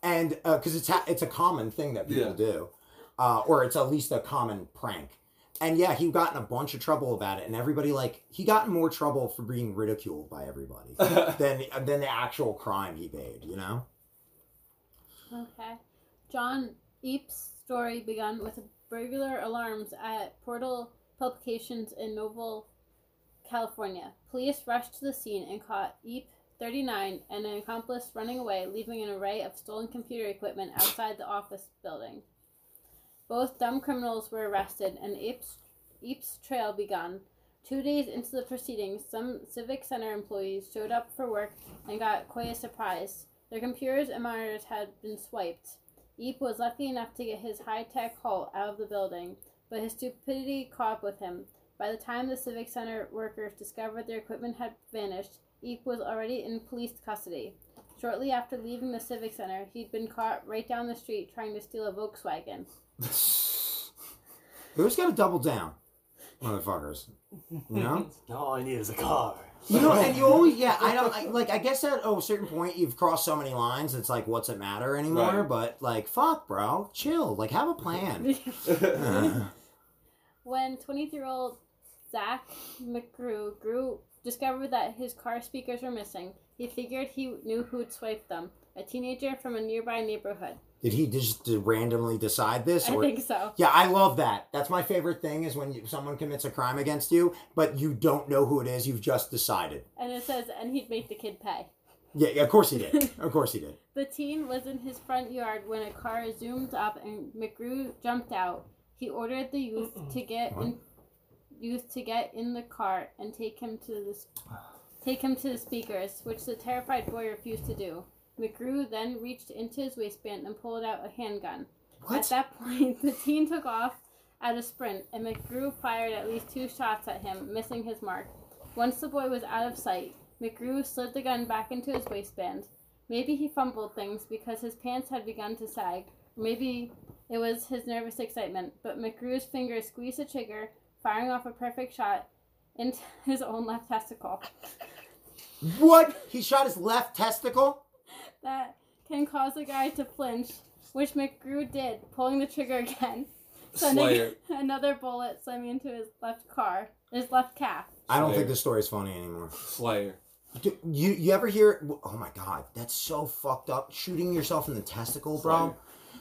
and because it's ha- it's a common thing that people Yeah. do uh, or it's at least a common prank and yeah he got in a bunch of trouble about it and everybody like he got in more trouble for being ridiculed by everybody than than the actual crime he made you know Okay. John Eep's story began with burglar alarms at Portal Publications in Noble, California. Police rushed to the scene and caught Eep, 39, and an accomplice running away, leaving an array of stolen computer equipment outside the office building. Both dumb criminals were arrested, and Eep's, Eep's trail begun. Two days into the proceedings, some Civic Center employees showed up for work and got quite a surprise. Their computers and monitors had been swiped. Eep was lucky enough to get his high tech haul out of the building, but his stupidity caught up with him. By the time the Civic Center workers discovered their equipment had vanished, Eep was already in police custody. Shortly after leaving the Civic Center, he'd been caught right down the street trying to steal a Volkswagen. Who's got to double down, motherfuckers? You know, All I need is a car. You know, and you always, yeah. I don't I, like. I guess at a certain point, you've crossed so many lines. It's like, what's it matter anymore? Right. But like, fuck, bro, chill. Like, have a plan. Uh, When 23 year old Zach McGrew grew, discovered that his car speakers were missing, he figured he knew who'd swiped them a teenager from a nearby neighborhood. Did he just randomly decide this? Or... I think so. Yeah, I love that. That's my favorite thing is when you, someone commits a crime against you, but you don't know who it is. You've just decided. And it says, and he'd make the kid pay. Yeah, yeah, of course he did. Of course he did. The teen was in his front yard when a car zoomed up and McGrew jumped out. He ordered the youth to get in, youth to get in the car and take him to the take him to the speakers, which the terrified boy refused to do. McGrew then reached into his waistband and pulled out a handgun. What? At that point, the teen took off at a sprint, and McGrew fired at least two shots at him, missing his mark. Once the boy was out of sight, McGrew slid the gun back into his waistband. Maybe he fumbled things because his pants had begun to sag. Maybe it was his nervous excitement, but McGrew's fingers squeezed the trigger, firing off a perfect shot into his own left testicle. What? He shot his left testicle? That can cause a guy to flinch, which McGrew did, pulling the trigger again. Sending Slayer. another bullet slamming into his left car, his left calf. I don't Slayer. think this story's funny anymore. Slayer. Do- You you ever hear? Oh my god, that's so fucked up. Shooting yourself in the testicle, bro.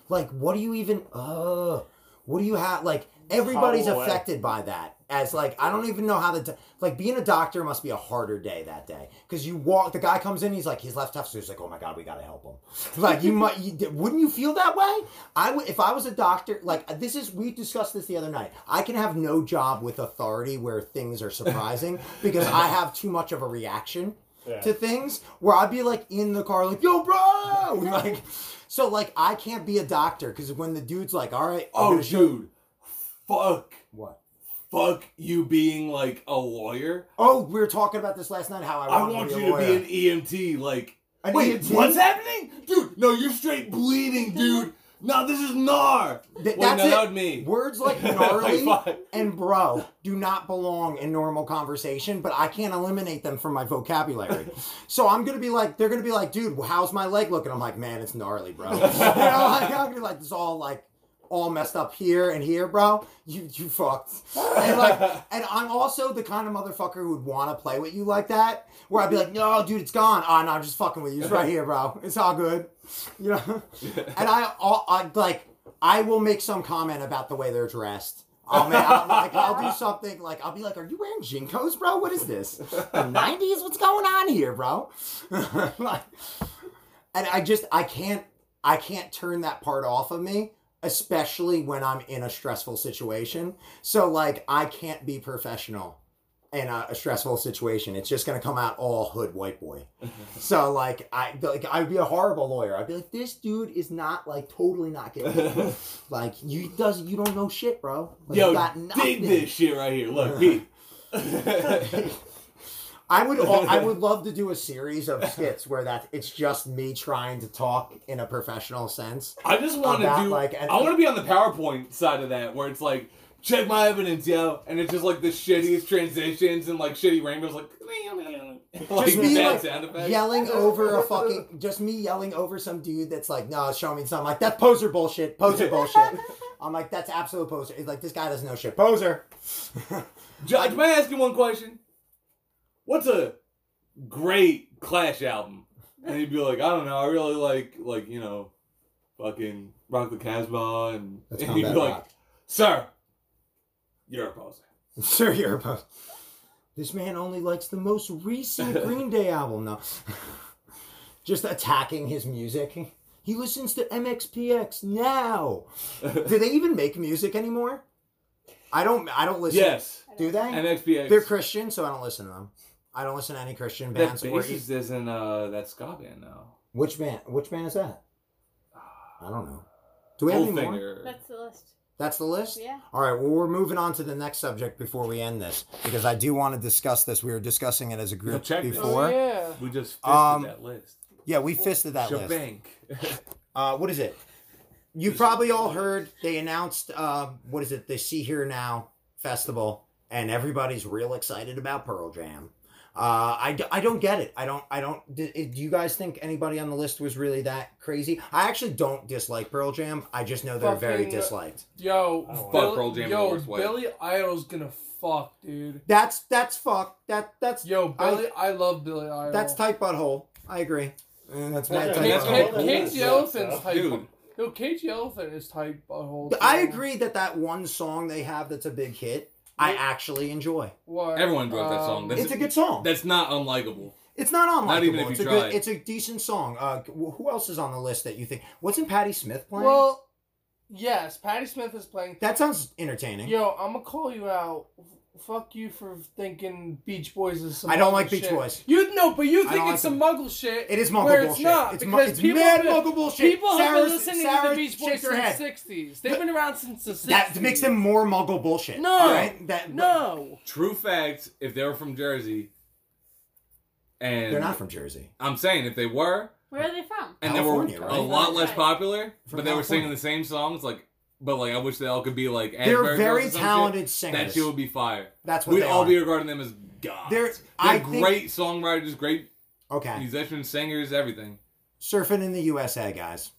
Like, what do you even? Uh, what do you have? Like, everybody's Hobble away. affected by that. As like, I don't even know how to. do- Like, being a doctor must be a harder day that day because you walk. The guy comes in, he's like, his left testicle. He's like, oh my god, we gotta help him. Like, you might. You, wouldn't you feel that way? I would if I was a doctor. Like, this is we discussed this the other night. I can have no job with authority where things are surprising because I have too much of a reaction Yeah. to things where I'd be like in the car, like, yo, bro! Like, so, like, I can't be a doctor because when the dude's like, all right, Oh, dude. Fuck. What? Fuck you being like a lawyer. Oh, we were talking about this last night. How I, I want, to you a to be an EMT. Like, An wait, EMT? what's happening? Dude, no, you're straight bleeding, dude. No, this is gnar. Th- that's it. me. Words like gnarly and bro do not belong in normal conversation, but I can't eliminate them from my vocabulary. so I'm gonna be like, they're gonna be like, dude, how's my leg looking? I'm like, man, it's gnarly, bro. you know, like, I'm gonna be like, this all like all messed up here and here, bro. You you fucked. And like, and I'm also the kind of motherfucker who would want to play with you like that, where I'd be like, no, dude, it's gone. Ah, oh no, I'm just fucking with you. It's right here, bro. It's all good. You know. And I, all, I like, I will make some comment about the way they're dressed. I'll, make, I'll, like, I'll do something like, I'll be like, "Are you wearing JNCOs, bro? What is this? The '90s? What's going on here, bro?" like, and I just, I can't, I can't turn that part off of me, especially when I'm in a stressful situation. So, like, I can't be professional in a, a stressful situation. It's just gonna come out all hood white boy. So like I like I'd be a horrible lawyer. I'd be like, this dude is not like totally not getting it. like you does you don't know shit, bro. Like, Yo, you got dig this shit right here. Look, Pete. I would I would love to do a series of skits where that it's just me trying to talk in a professional sense. I just want to do. like, I want to be on the PowerPoint side of that, where it's like, check my evidence, yo, and it's just like the shittiest transitions and like shitty rainbows, like, like Just me like sound yelling over a fucking just me yelling over some dude that's like, no, show me something. I'm like, that's poser bullshit, poser bullshit. I'm like, that's absolute poser. It's like this guy doesn't know shit. Poser. Judge, may I ask you one question? What's a great Clash album? And he'd be like, I don't know, I really like, like you know, fucking Rock the Casbah, and, That's and he'd be Combat like, Sir, you're a poser. Sir, you're a poser. This man only likes the most recent Green Day album. No. Just attacking his music. He listens to MXPX now. Do they even make music anymore? I don't. I don't listen. Yes, Do they? MXPX. They're Christian, so I don't listen to them. I don't listen to any Christian That bands. Or, bassist is in uh, that ska band now. which band? Which band is that? I don't know. Do we have any more? That's the list. That's the list? Yeah. All right, well, we're moving on to the next subject before we end this because I do want to discuss this. We were discussing it as a group check this. before. Oh, yeah. We just fisted Um, that list. Yeah, we fisted that list. Shabank. Uh, what is it? You probably all heard they announced uh, what is it? The Sea Hear Now festival, and everybody's real excited about Pearl Jam. Uh, I, d- I don't get it. I don't I don't. Do, do you guys think anybody on the list was really that crazy? I actually don't dislike Pearl Jam. I just know they're very disliked. Yo, I Bill- Pearl Jam in yo. Billy Idol's gonna fuck, dude. That's that's fuck. That that's Yo, Billy, I, love Billy Idol. that's tight butthole. I agree. And that's mad That's tight right. King, That's butthole. King, all King that the is. Elephant's Dude. type. Dude, Yo, Cage the Elephant is tight. Butthole. I agree that that one song they have that's a big hit, I actually enjoy. What? Everyone wrote that song. Um, That's- It's a good song. That's not unlikable. It's not unlikable. Not even if it's you a good. tried. It's a decent song. Uh, who else is on the list that you think? Wasn't Patti Smith playing? Well, yes, Patti Smith is playing. that sounds entertaining. Yo, I'm gonna call you out. F- Fuck you for thinking Beach Boys is some. I don't muggle like Beach shit. Boys. You know, but you I think don't it's like some muggle shit. It is muggle where bullshit. It's not It's, mu- because it's people mad have been, muggle bullshit. People have Sarah's- been listening Sarah to the Beach Boys shakes since head. the '60s. They've been around since the '60s. That makes them more muggle bullshit. No. all right? That no. True fact, if they were from Jersey, and they're not from Jersey. I'm saying if they were, Where are they from? and they were California, a lot less popular, From but they were singing the same songs, like, but like I wish they all could be like. They're Asbury very or some talented shit. singers. That shit would be fire. That's what We'd they all are. be regarding them as gods. They're- They're, I think- great songwriters, great Okay, musicians, singers, everything. surfing in the USA, guys.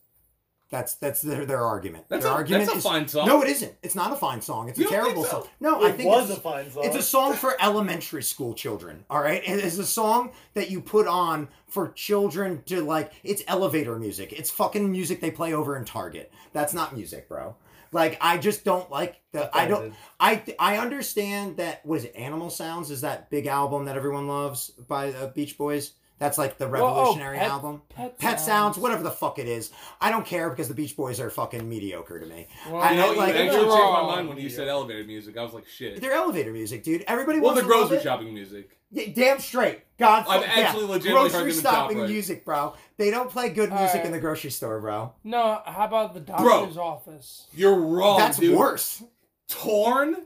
That's that's their, their argument. That's their a- argument that's a is, fine song. No, it isn't. It's not a fine song. It's You a don't think terrible so? song. No, I think It think was it's a fine song. It's a song for elementary school children. All right, it is a song that you put on for children to like. It's elevator music. It's fucking music they play over in Target. That's not music, bro. Like I just don't like the. I don't. I I understand that. What is it? Animal Sounds is that big album that everyone loves by the Beach Boys. That's like the Well, oh, revolutionary Pet- album. Pet Pet Sounds. Sounds, whatever the fuck it is. I don't care because the Beach Boys are fucking mediocre to me. Well, I You know, like- you actually You're changed my mind when you said elevator music. I was like, shit. They're elevator music, dude. Everybody Well, wants the to grocery shopping music. Yeah, damn straight. God, I've yeah. actually legitimately heard grocery them in top stopping right. music, bro. They don't play good music Alright. in the grocery store, bro. No, how about the doctor's office? You're wrong, That's dude. worse. Torn.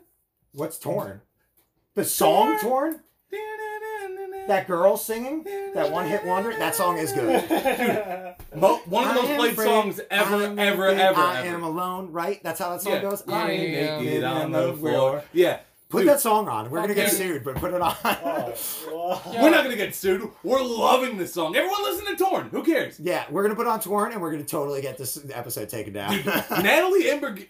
What's torn? The song torn? That girl singing? That one hit wonder? That song is good. Mo- one of the most played free. songs ever, I am ever, naked. ever, I ever. am alone, right? That's how that song yeah. goes. Yeah, I am yeah, Naked naked on the floor. Yeah. Put Dude, that song on. We're gonna get sued, but put it on. Oh. Yeah. We're not gonna get sued. We're loving this song. Everyone listen to Torn. Who cares? yeah, we're gonna put on torn, and we're gonna totally get this episode taken down. Natalie Imbruglia.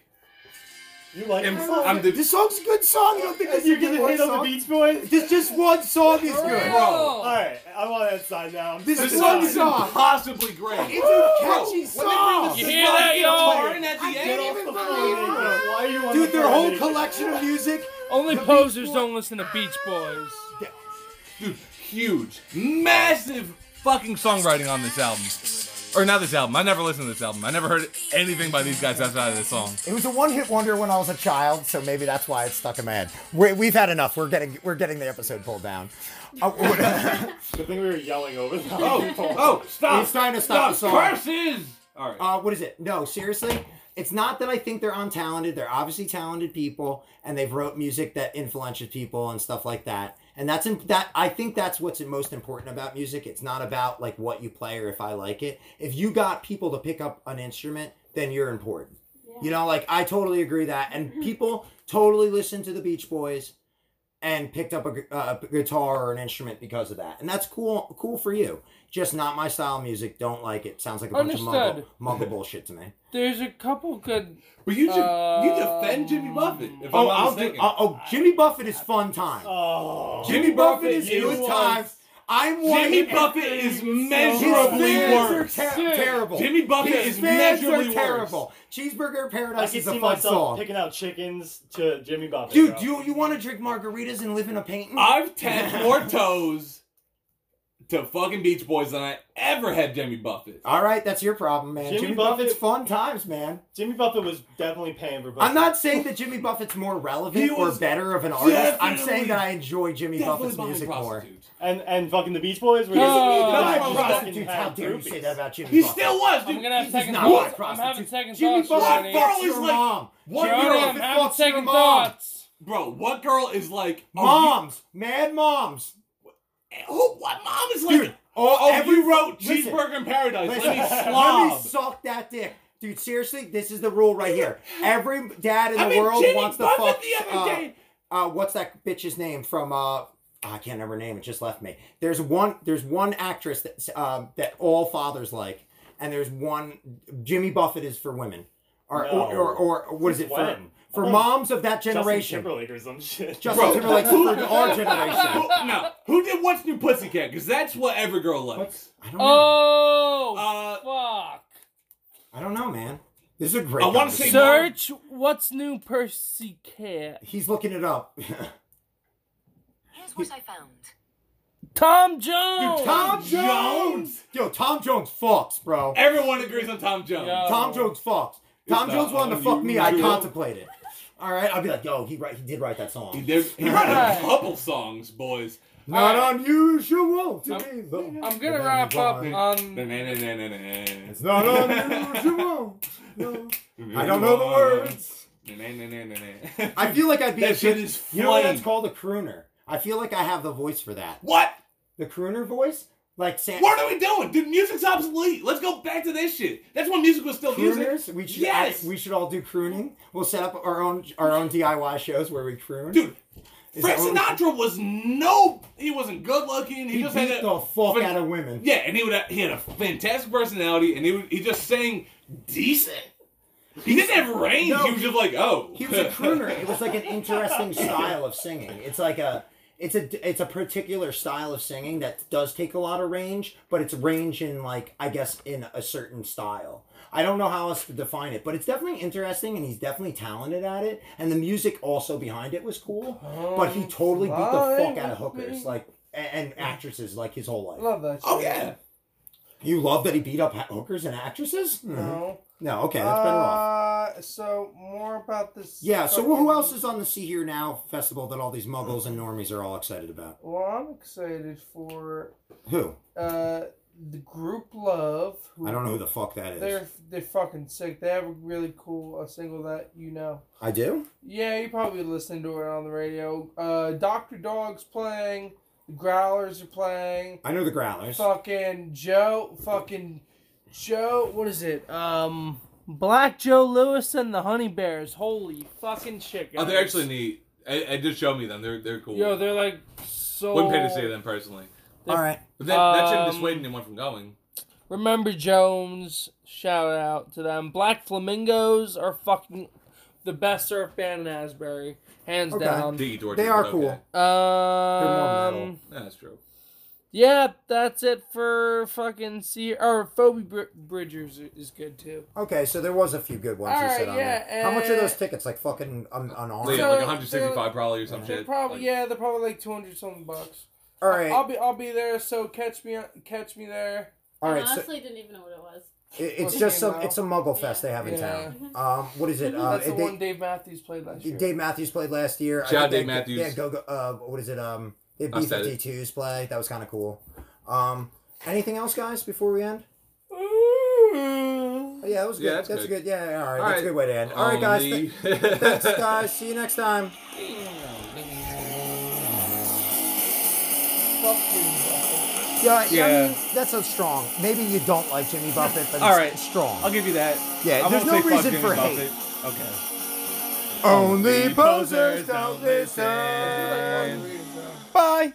You like Im- this song? I'm the- this song's a good song. You don't think this you're is a gonna good hate on the? Beach Boys? This just one song is For good. real? Alright, I'm on that side now. This is This one song is song. impossibly great. It's a catchy Bro, when they bring song. You hear that, y'all? Torn at the I can't even believe it. Nico. Why are you on Dude, the their whole collection of music. Only posers don't listen to Beach Boys. Dude, huge, massive fucking songwriting on this album. Or not this album. I never listened to this album. I never heard anything by these guys outside of this song. It was a one-hit wonder when I was a child, so maybe that's why it's stuck in my head. we we've had enough. We're getting we're getting the episode pulled down. Uh, Good thing we were yelling over the Oh, oh, stop! He's trying to stop the song. Curses! All right. Uh, what is it? No, seriously. It's not that I think they're untalented. They're obviously talented people, and they've wrote music that influences people and stuff like that. And that's in, that. I think that's what's most important about music. It's not about like what you play or if I like it. If you got people to pick up an instrument, then you're important. You know, like I totally agree that, and people totally listen to the Beach Boys and picked up a, uh, a guitar or an instrument because of that, and that's cool. Cool for you. Just not my style of music. Don't like it. Sounds like a bunch of muggle, Understood. muggle bullshit to me. There's a couple good. But you, ju- you Um, defend Jimmy Buffett. If Oh, I'm I'll do, mistaken. oh, Jimmy Buffett is fun time. Oh. Jimmy Buffett is you good was- times. I'm Jimmy white. Buffett is His measurably fans are worse. ter- terrible. Jimmy Buffett His is fans measurably are worse. terrible. Cheeseburger in I Paradise can is a see fun myself song. picking out chickens to Jimmy Buffett. Dude, bro. do you, you want to drink margaritas and live in a painting? I've tapped more toes to fucking Beach Boys than I ever had Jimmy Buffett. All right, that's your problem, man. Jimmy Jimmy, Buffett- Buffett's fun times, man. Jimmy Buffett was definitely paying for. I'm not saying that Jimmy Buffett's more relevant or better of an artist. I'm saying that I enjoy Jimmy Buffett's music more. And and fucking the Beach Boys were. No, just- no, they Not no, fucking prostitutes. had How dare you say that about Jimmy He Buffett? still was, Dude. I'm gonna have He's second not thoughts. a I'm having second Jimmy thoughts. Buffett Johnny. Girl is your like- mom. What Jimmy girl? I'm having fucks your second mom. thoughts. Bro, what girl is like oh, Moms, mad moms. Who? What mom is like? Dude, oh, oh, every you wrote listen, cheeseburger in paradise. Listen, Let me slob. let me suck that dick. Dude, seriously, this is the rule right here. Every dad in the I mean, world Jimmy wants to fuck. uh, uh, what's that bitch's name from? Uh, I can't remember her name. It just left me. There's one. There's one actress that um, that all fathers like, and there's one. Jimmy Buffett is for women, or No. or, or, or what is it? When? For Oh, moms of that Justin generation. Timberlake or some shit. Justin Bro. Timberlake's for our generation. Who, no, who did What's New Pussycat? Because that's what every girl likes. I don't know. Oh, Uh, fuck. I don't know, man. This is a great. I wanna conversation. say- Search what's new Percy Cat. He's looking it up. Here's what I found. Tom Jones. Tom Jones. Yo, Tom Jones fucks, bro. Everyone agrees on Tom Jones. Yo. Tom Jones fucks. Tom Jones not wanted to fuck me. I unusual. contemplated. All right, I'll be like, yo, he write, he did write that He song. did. He wrote a couple songs, boys. Not unusual to I'm- me, though. I'm gonna wrap up on. Um, it's not unusual. No. I don't know the words. I feel like I'd be That a shit good- is You know what that's called? A crooner. I feel like I have the voice for that. What? The crooner voice? Like Sam. What are we doing? Dude, music's obsolete. Let's go back to this shit. That's when music was still music. We should Yes. I- we should all do crooning. We'll set up our own our own DIY shows where we croon. Dude, Is Frank Sinatra was no. He wasn't good looking. He, He just beat had a, the fuck fin- out of women. Yeah, and he would he had a fantastic personality, and he would, he just sang decent. He didn't have range. No, he was just like, oh, He was a crooner. It was like an interesting style of singing. It's like a it's a it's a particular style of singing that does take a lot of range, but it's range in like I guess in a certain style. I don't know how else to define it, but it's definitely interesting and he's definitely talented at it. And the music also behind it was cool. But he totally beat the fuck out of hookers, like and, and actresses like his whole life. Love that. Oh, shit. oh yeah. You love that he beat up hookers and actresses? No. No, okay, that's better off. Uh, so more about this. Yeah, so who else is on the Sea Hear Now festival that all these muggles and normies are all excited about? Well, I'm excited for Who? uh the group Love. Who I don't know who the fuck that is. They're they're fucking sick. They have a really cool a single that you know. I do? Yeah, you probably listened to it on the radio. Uh, Doctor Dog's playing. The Growlers are playing. I know the Growlers. Fucking Joe. Fucking Joe. What is it? Um, Black Joe Lewis and the Honey Bears. Holy fucking shit! Oh, they're actually neat. I, I just show me them. They're they're cool. Yo, they're like so. Wouldn't pay to see them personally. All right. But that, that shouldn't Um, dissuade anyone from going. Remember Jones. Shout out to them. Black Flamingos are fucking the best surf band in Asbury, hands Okay. down. Tiki Torture, They are but cool. okay. more Um, metal. That's true. yeah, that's it for fucking see. Or Phoebe Br- Bridgers is good too. Okay, so there was a few good ones you All said right, on yeah, there. How much are uh, those tickets? Like fucking un- unarmed? Yeah, So, like 165 probably or some They're shit. probably Like, yeah, they're probably like two hundred something bucks. all right. I'll be I'll be there. So catch me catch me there. all I right. So honestly didn't even know what it was. It, it's just some. now? It's a Muggle fest they have in Yeah. town. Um, what is it? Uh, That's the they- one Dave Matthews played last year. Dave Matthews played last year. I Shout out think Dave they- Matthews. Yeah, go go. Uh, what is it? Um, they I B said fifty it. twos play. That was kind of cool. Um, anything else, guys? Before we end? Oh, yeah, that was good. Yeah, that's, that's a good. good. Yeah, all right. All That's a right. good way to end. All right, guys. Th- thanks, guys. See you next time. Yeah, Yeah. I mean, that's so strong. Maybe you don't like Jimmy Buffett, but All it's right. strong. I'll give you that. yeah, I there's no say fuck reason Jimmy for Buffett. hate. Okay. Only posers posers don't don't listen. listen. Bye.